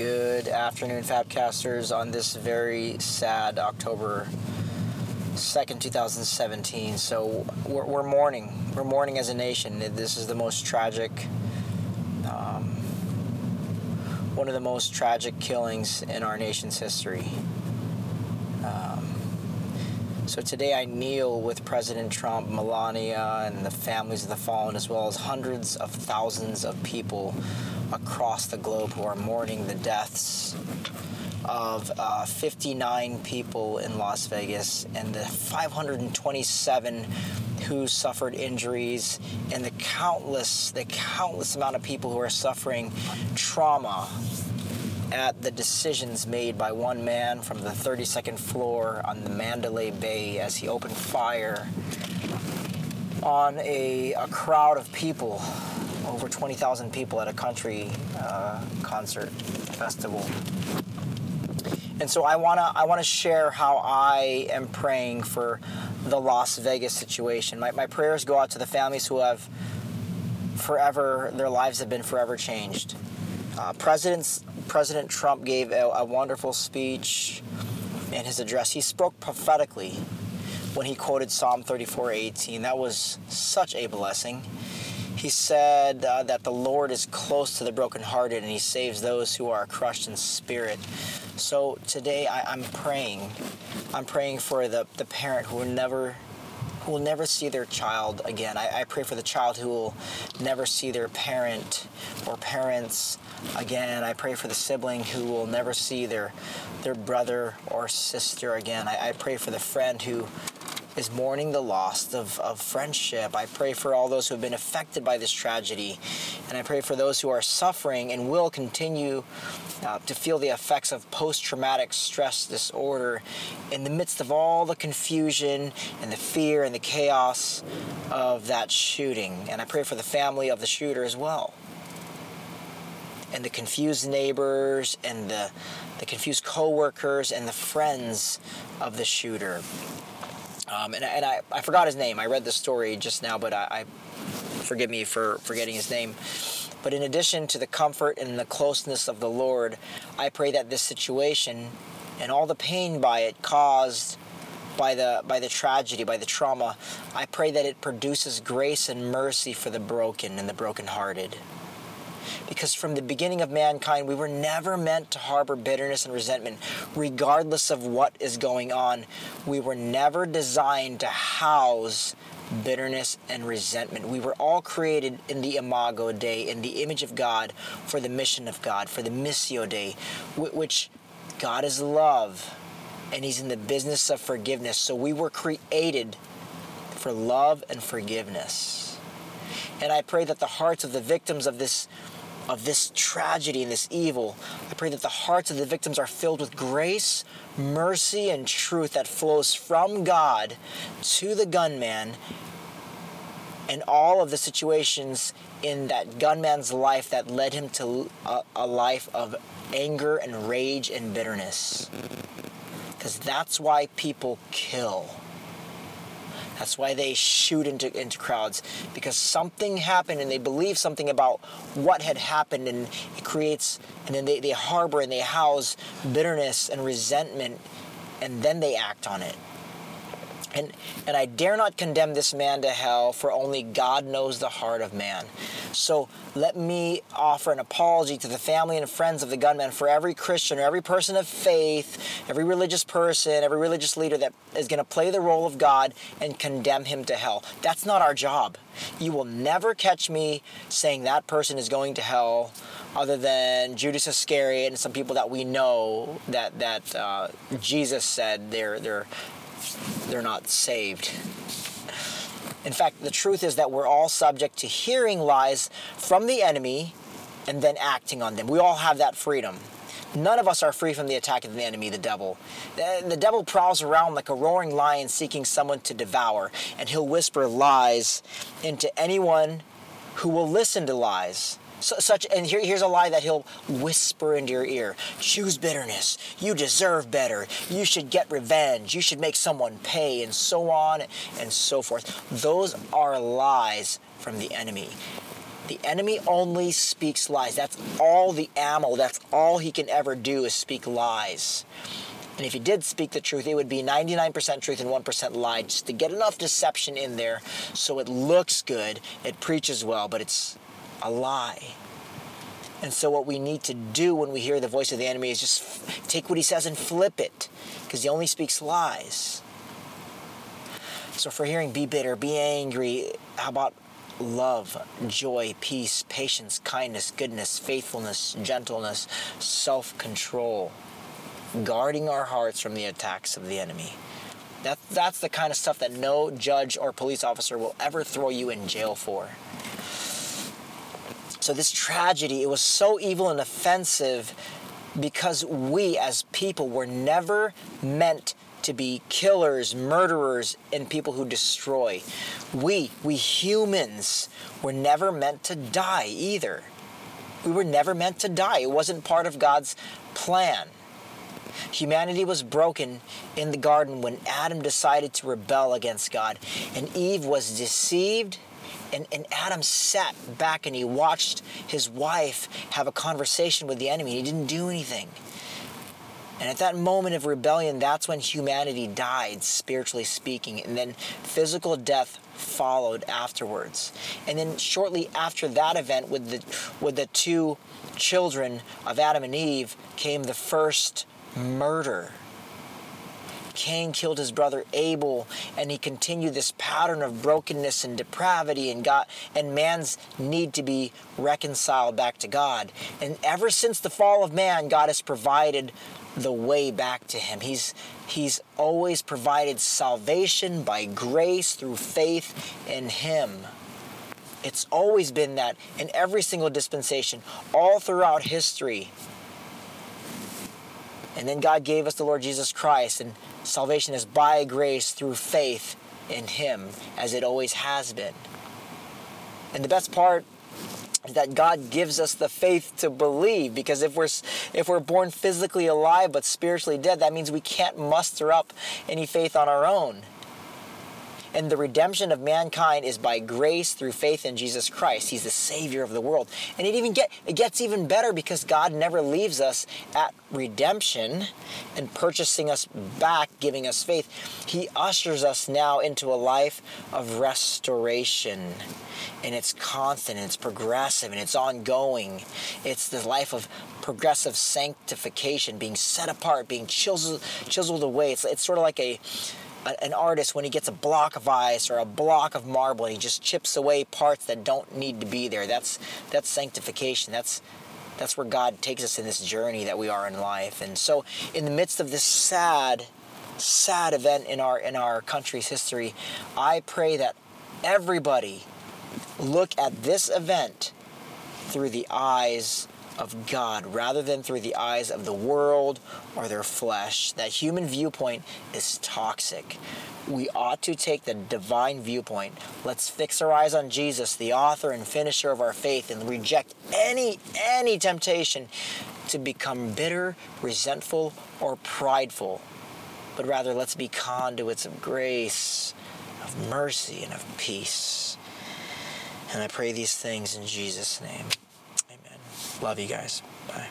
Good afternoon, Fabcasters, on this very sad October 2nd, 2017. So we're, we're mourning. We're mourning as a nation. This is the most tragic, um, one of the most tragic killings in our nation's history. Um, so today I kneel with President Trump, Melania, and the families of the fallen, as well as hundreds of thousands of people across the globe who are mourning the deaths of uh, 59 people in Las Vegas and the 527 who suffered injuries and the countless the countless amount of people who are suffering trauma at the decisions made by one man from the 32nd floor on the Mandalay Bay as he opened fire on a, a crowd of people over 20,000 people at a country uh, concert festival. And so I wanna I wanna share how I am praying for the Las Vegas situation. My, my prayers go out to the families who have forever their lives have been forever changed. Uh, President President Trump gave a, a wonderful speech in his address. He spoke prophetically when he quoted Psalm 34:18. That was such a blessing. He said uh, that the Lord is close to the brokenhearted and he saves those who are crushed in spirit. So today I, am praying. I'm praying for the, the parent who will never who will never see their child again. I, I pray for the child who will never see their parent or parents again. I pray for the sibling who will never see their their brother or sister again. I, I pray for the friend who is mourning the loss of, of friendship. I pray for all those who have been affected by this tragedy. And I pray for those who are suffering and will continue uh, to feel the effects of post traumatic stress disorder in the midst of all the confusion and the fear and the chaos of that shooting. And I pray for the family of the shooter as well. And the confused neighbors and the, the confused coworkers and the friends of the shooter. Um, and and I, I forgot his name. I read the story just now, but I, I forgive me for forgetting his name. But in addition to the comfort and the closeness of the Lord, I pray that this situation and all the pain by it caused by the by the tragedy, by the trauma, I pray that it produces grace and mercy for the broken and the brokenhearted because from the beginning of mankind, we were never meant to harbor bitterness and resentment, regardless of what is going on. We were never designed to house bitterness and resentment. We were all created in the Imago Dei, in the image of God, for the mission of God, for the Missio Dei, which God is love, and He's in the business of forgiveness. So we were created for love and forgiveness. And I pray that the hearts of the victims of this of this tragedy and this evil. I pray that the hearts of the victims are filled with grace, mercy, and truth that flows from God to the gunman and all of the situations in that gunman's life that led him to a, a life of anger and rage and bitterness. Because that's why people kill. That's why they shoot into, into crowds because something happened and they believe something about what had happened and it creates, and then they, they harbor and they house bitterness and resentment and then they act on it. And, and I dare not condemn this man to hell, for only God knows the heart of man. So let me offer an apology to the family and friends of the gunman for every Christian or every person of faith, every religious person, every religious leader that is going to play the role of God and condemn him to hell. That's not our job. You will never catch me saying that person is going to hell other than Judas Iscariot and some people that we know that that uh, Jesus said they're they're they're not saved. In fact, the truth is that we're all subject to hearing lies from the enemy and then acting on them. We all have that freedom. None of us are free from the attack of the enemy, the devil. The devil prowls around like a roaring lion seeking someone to devour, and he'll whisper lies into anyone who will listen to lies. Such and here, here's a lie that he'll whisper into your ear choose bitterness you deserve better you should get revenge you should make someone pay and so on and so forth those are lies from the enemy The enemy only speaks lies. That's all the ammo. That's all he can ever do is speak lies. And if he did speak the truth, it would be 99% truth and 1% lie, just to get enough deception in there so it looks good, it preaches well, but it's a lie. And so, what we need to do when we hear the voice of the enemy is just take what he says and flip it, because he only speaks lies. So, for hearing be bitter, be angry, how about love, joy, peace, patience, kindness, goodness, faithfulness, gentleness, self control? guarding our hearts from the attacks of the enemy. That, that's the kind of stuff that no judge or police officer will ever throw you in jail for. So, this tragedy, it was so evil and offensive because we as people were never meant to be killers, murderers, and people who destroy. We, we humans, were never meant to die either. We were never meant to die. It wasn't part of God's plan. Humanity was broken in the garden when Adam decided to rebel against God. And Eve was deceived, and, and Adam sat back and he watched his wife have a conversation with the enemy. He didn't do anything. And at that moment of rebellion, that's when humanity died, spiritually speaking. And then physical death followed afterwards. And then shortly after that event, with the, with the two children of Adam and Eve, came the first murder. Cain killed his brother Abel, and he continued this pattern of brokenness and depravity, and God and man's need to be reconciled back to God. And ever since the fall of man, God has provided the way back to Him. He's He's always provided salvation by grace through faith in Him. It's always been that in every single dispensation, all throughout history. And then God gave us the Lord Jesus Christ, and salvation is by grace through faith in Him, as it always has been. And the best part is that God gives us the faith to believe, because if we're if we're born physically alive but spiritually dead, that means we can't muster up any faith on our own. And the redemption of mankind is by grace through faith in Jesus Christ. He's the Savior of the world. And it even get it gets even better because God never leaves us at redemption and purchasing us back, giving us faith. He ushers us now into a life of restoration. And it's constant, and it's progressive, and it's ongoing. It's the life of progressive sanctification, being set apart, being chiseled, chiseled away. It's, it's sort of like a an artist when he gets a block of ice or a block of marble and he just chips away parts that don't need to be there. That's that's sanctification. That's that's where God takes us in this journey that we are in life. And so in the midst of this sad sad event in our in our country's history, I pray that everybody look at this event through the eyes of God rather than through the eyes of the world or their flesh. That human viewpoint is toxic. We ought to take the divine viewpoint. Let's fix our eyes on Jesus, the author and finisher of our faith, and reject any any temptation to become bitter, resentful, or prideful. But rather, let's be conduits of grace, of mercy, and of peace. And I pray these things in Jesus' name. Love you guys. Bye.